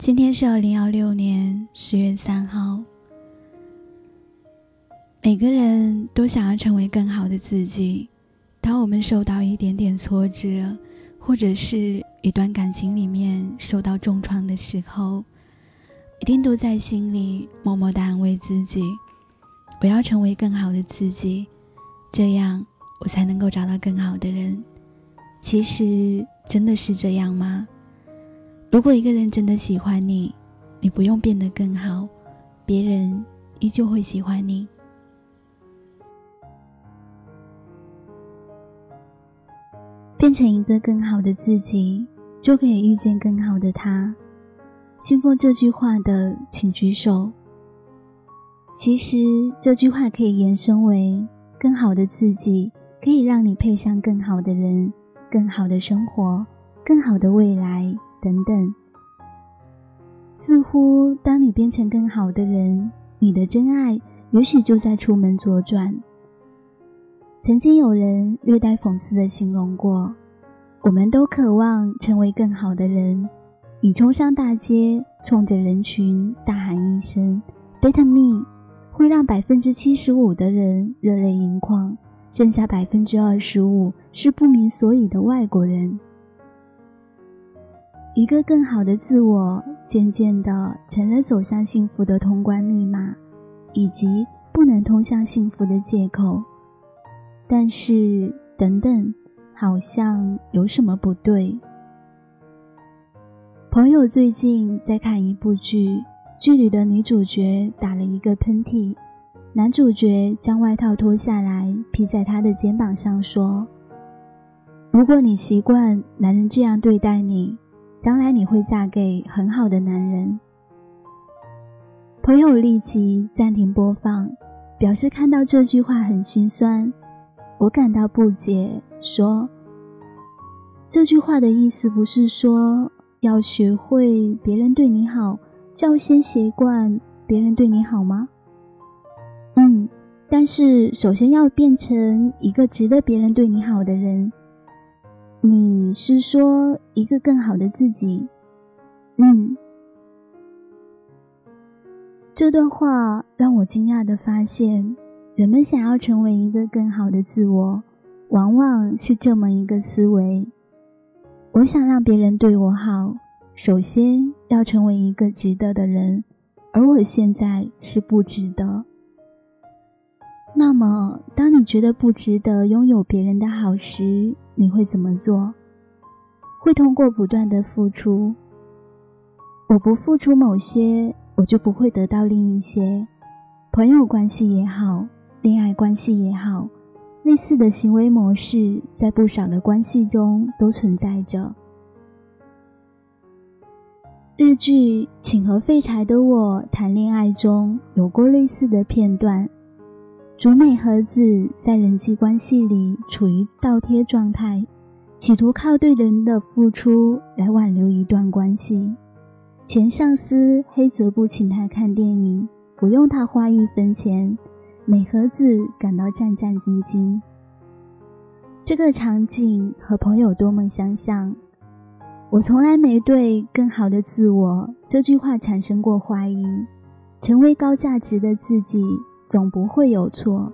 今天是二零二六年十月三号。每个人都想要成为更好的自己。当我们受到一点点挫折，或者是一段感情里面受到重创的时候，一定都在心里默默的安慰自己：“我要成为更好的自己，这样我才能够找到更好的人。”其实真的是这样吗？如果一个人真的喜欢你，你不用变得更好，别人依旧会喜欢你。变成一个更好的自己，就可以遇见更好的他。信奉这句话的，请举手。其实这句话可以延伸为：更好的自己可以让你配上更好的人，更好的生活，更好的未来。等等，似乎当你变成更好的人，你的真爱也许就在出门左转。曾经有人略带讽刺的形容过：“我们都渴望成为更好的人。”你冲上大街，冲着人群大喊一声 “Better me”，会让百分之七十五的人热泪盈眶，剩下百分之二十五是不明所以的外国人。一个更好的自我，渐渐的成了走向幸福的通关密码，以及不能通向幸福的借口。但是，等等，好像有什么不对。朋友最近在看一部剧，剧里的女主角打了一个喷嚏，男主角将外套脱下来披在她的肩膀上，说：“如果你习惯男人这样对待你。”将来你会嫁给很好的男人。朋友立即暂停播放，表示看到这句话很心酸。我感到不解，说：“这句话的意思不是说要学会别人对你好，就要先习惯别人对你好吗？”嗯，但是首先要变成一个值得别人对你好的人。你是说一个更好的自己？嗯，这段话让我惊讶的发现，人们想要成为一个更好的自我，往往是这么一个思维：我想让别人对我好，首先要成为一个值得的人，而我现在是不值得。那么，当你觉得不值得拥有别人的好时，你会怎么做？会通过不断的付出。我不付出某些，我就不会得到另一些。朋友关系也好，恋爱关系也好，类似的行为模式在不少的关系中都存在着。日剧《请和废柴的我谈恋爱》中有过类似的片段。竹美和子在人际关系里处于倒贴状态，企图靠对人的付出来挽留一段关系。前上司黑泽不请他看电影，不用他花一分钱，美和子感到战战兢兢。这个场景和朋友多么相像！我从来没对“更好的自我”这句话产生过怀疑。成为高价值的自己。总不会有错，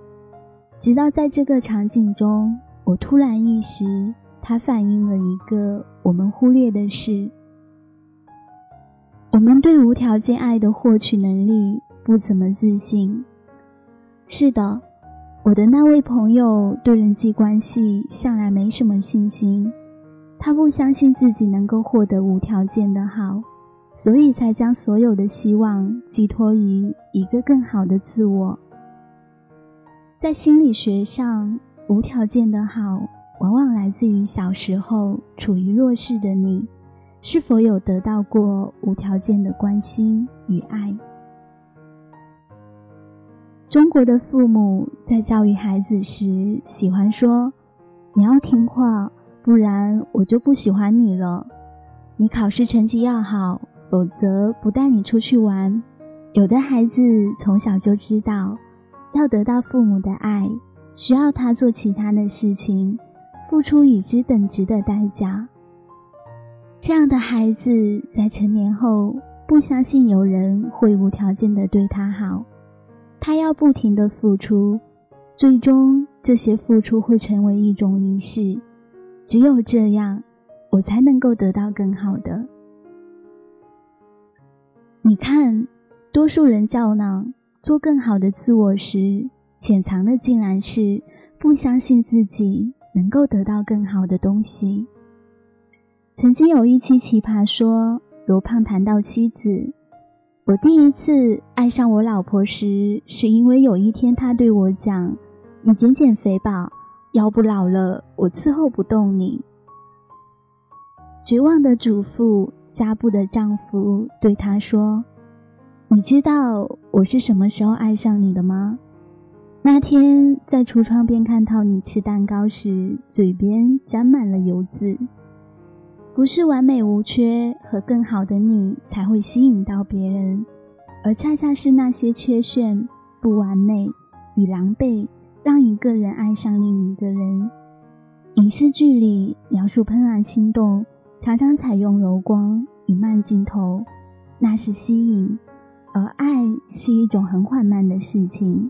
直到在这个场景中，我突然意识，它反映了一个我们忽略的事：我们对无条件爱的获取能力不怎么自信。是的，我的那位朋友对人际关系向来没什么信心，他不相信自己能够获得无条件的好，所以才将所有的希望寄托于一个更好的自我。在心理学上，无条件的好往往来自于小时候处于弱势的你，是否有得到过无条件的关心与爱？中国的父母在教育孩子时，喜欢说：“你要听话，不然我就不喜欢你了。你考试成绩要好，否则不带你出去玩。”有的孩子从小就知道。要得到父母的爱，需要他做其他的事情，付出与之等值的代价。这样的孩子在成年后，不相信有人会无条件的对他好，他要不停的付出，最终这些付出会成为一种仪式。只有这样，我才能够得到更好的。你看，多数人较囊做更好的自我时，潜藏的竟然是不相信自己能够得到更好的东西。曾经有一期奇葩说。罗胖谈到妻子，我第一次爱上我老婆时，是因为有一天她对我讲：“你减减肥吧，要不老了我伺候不动你。”绝望的主妇，加布的丈夫对她说：“你知道我是什么时候爱上你的吗？那天在橱窗边看到你吃蛋糕时，嘴边沾满了油渍。”不是完美无缺和更好的你才会吸引到别人，而恰恰是那些缺陷、不完美与狼狈，让一个人爱上另一个人。影视剧里描述怦然心动，常常采用柔光与慢镜头，那是吸引；而爱是一种很缓慢的事情。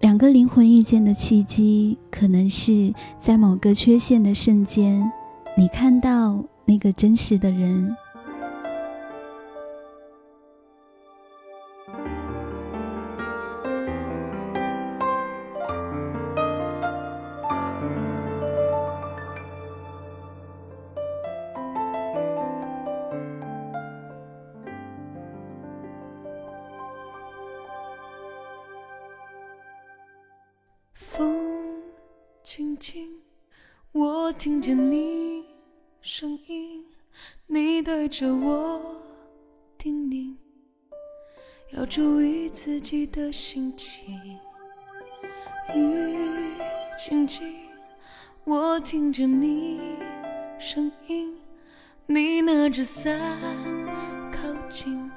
两个灵魂遇见的契机，可能是在某个缺陷的瞬间，你看到。那个真实的人。轻轻，我听见你。声音，你对着我叮咛，要注意自己的心情。雨轻轻，我听着你声音，你拿着伞靠近，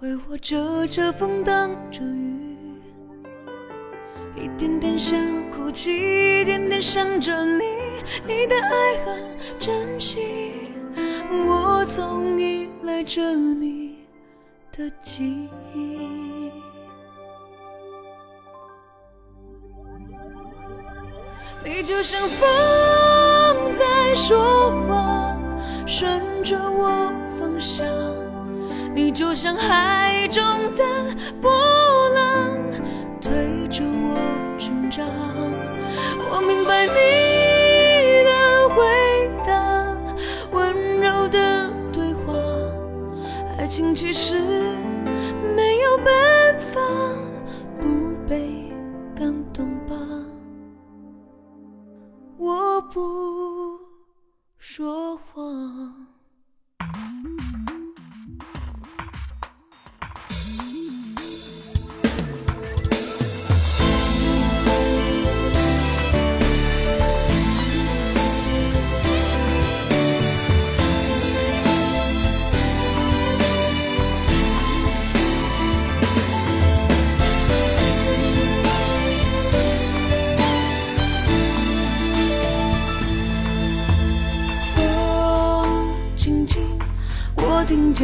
为我遮着风挡着雨，一点点想哭泣，一点点想着你。你的爱很珍惜，我总依赖着你的记忆。你就像风在说话，顺着我方向；你就像海中的波浪，其实没有办法不被感动吧，我不说谎。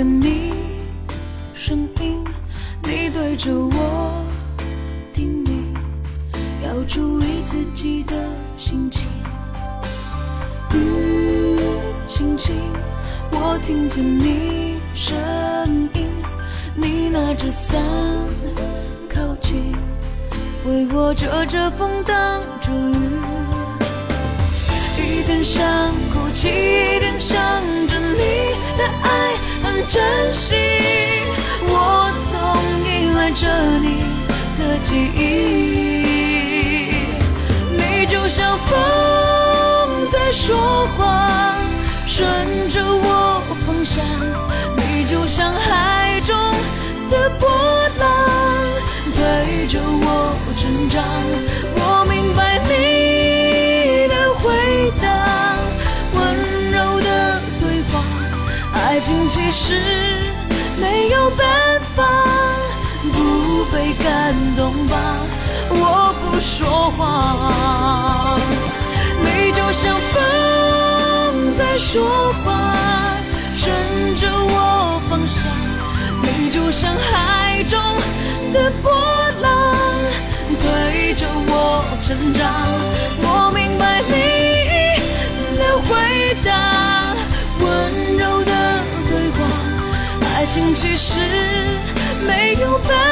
见你声音，你对着我叮咛，要注意自己的心情。雨轻轻，我听见你声音，你拿着伞靠近，为我遮着风挡着雨，一点想哭泣，珍惜，我总依赖着你的记忆。你就像风在说话，顺着我方向；你就像海中的波浪，推着我成长。爱情其实没有办法不被感动吧？我不说话，你就像风在说话，顺着我方向，你就像海中的波浪，推着我成长。其实没有办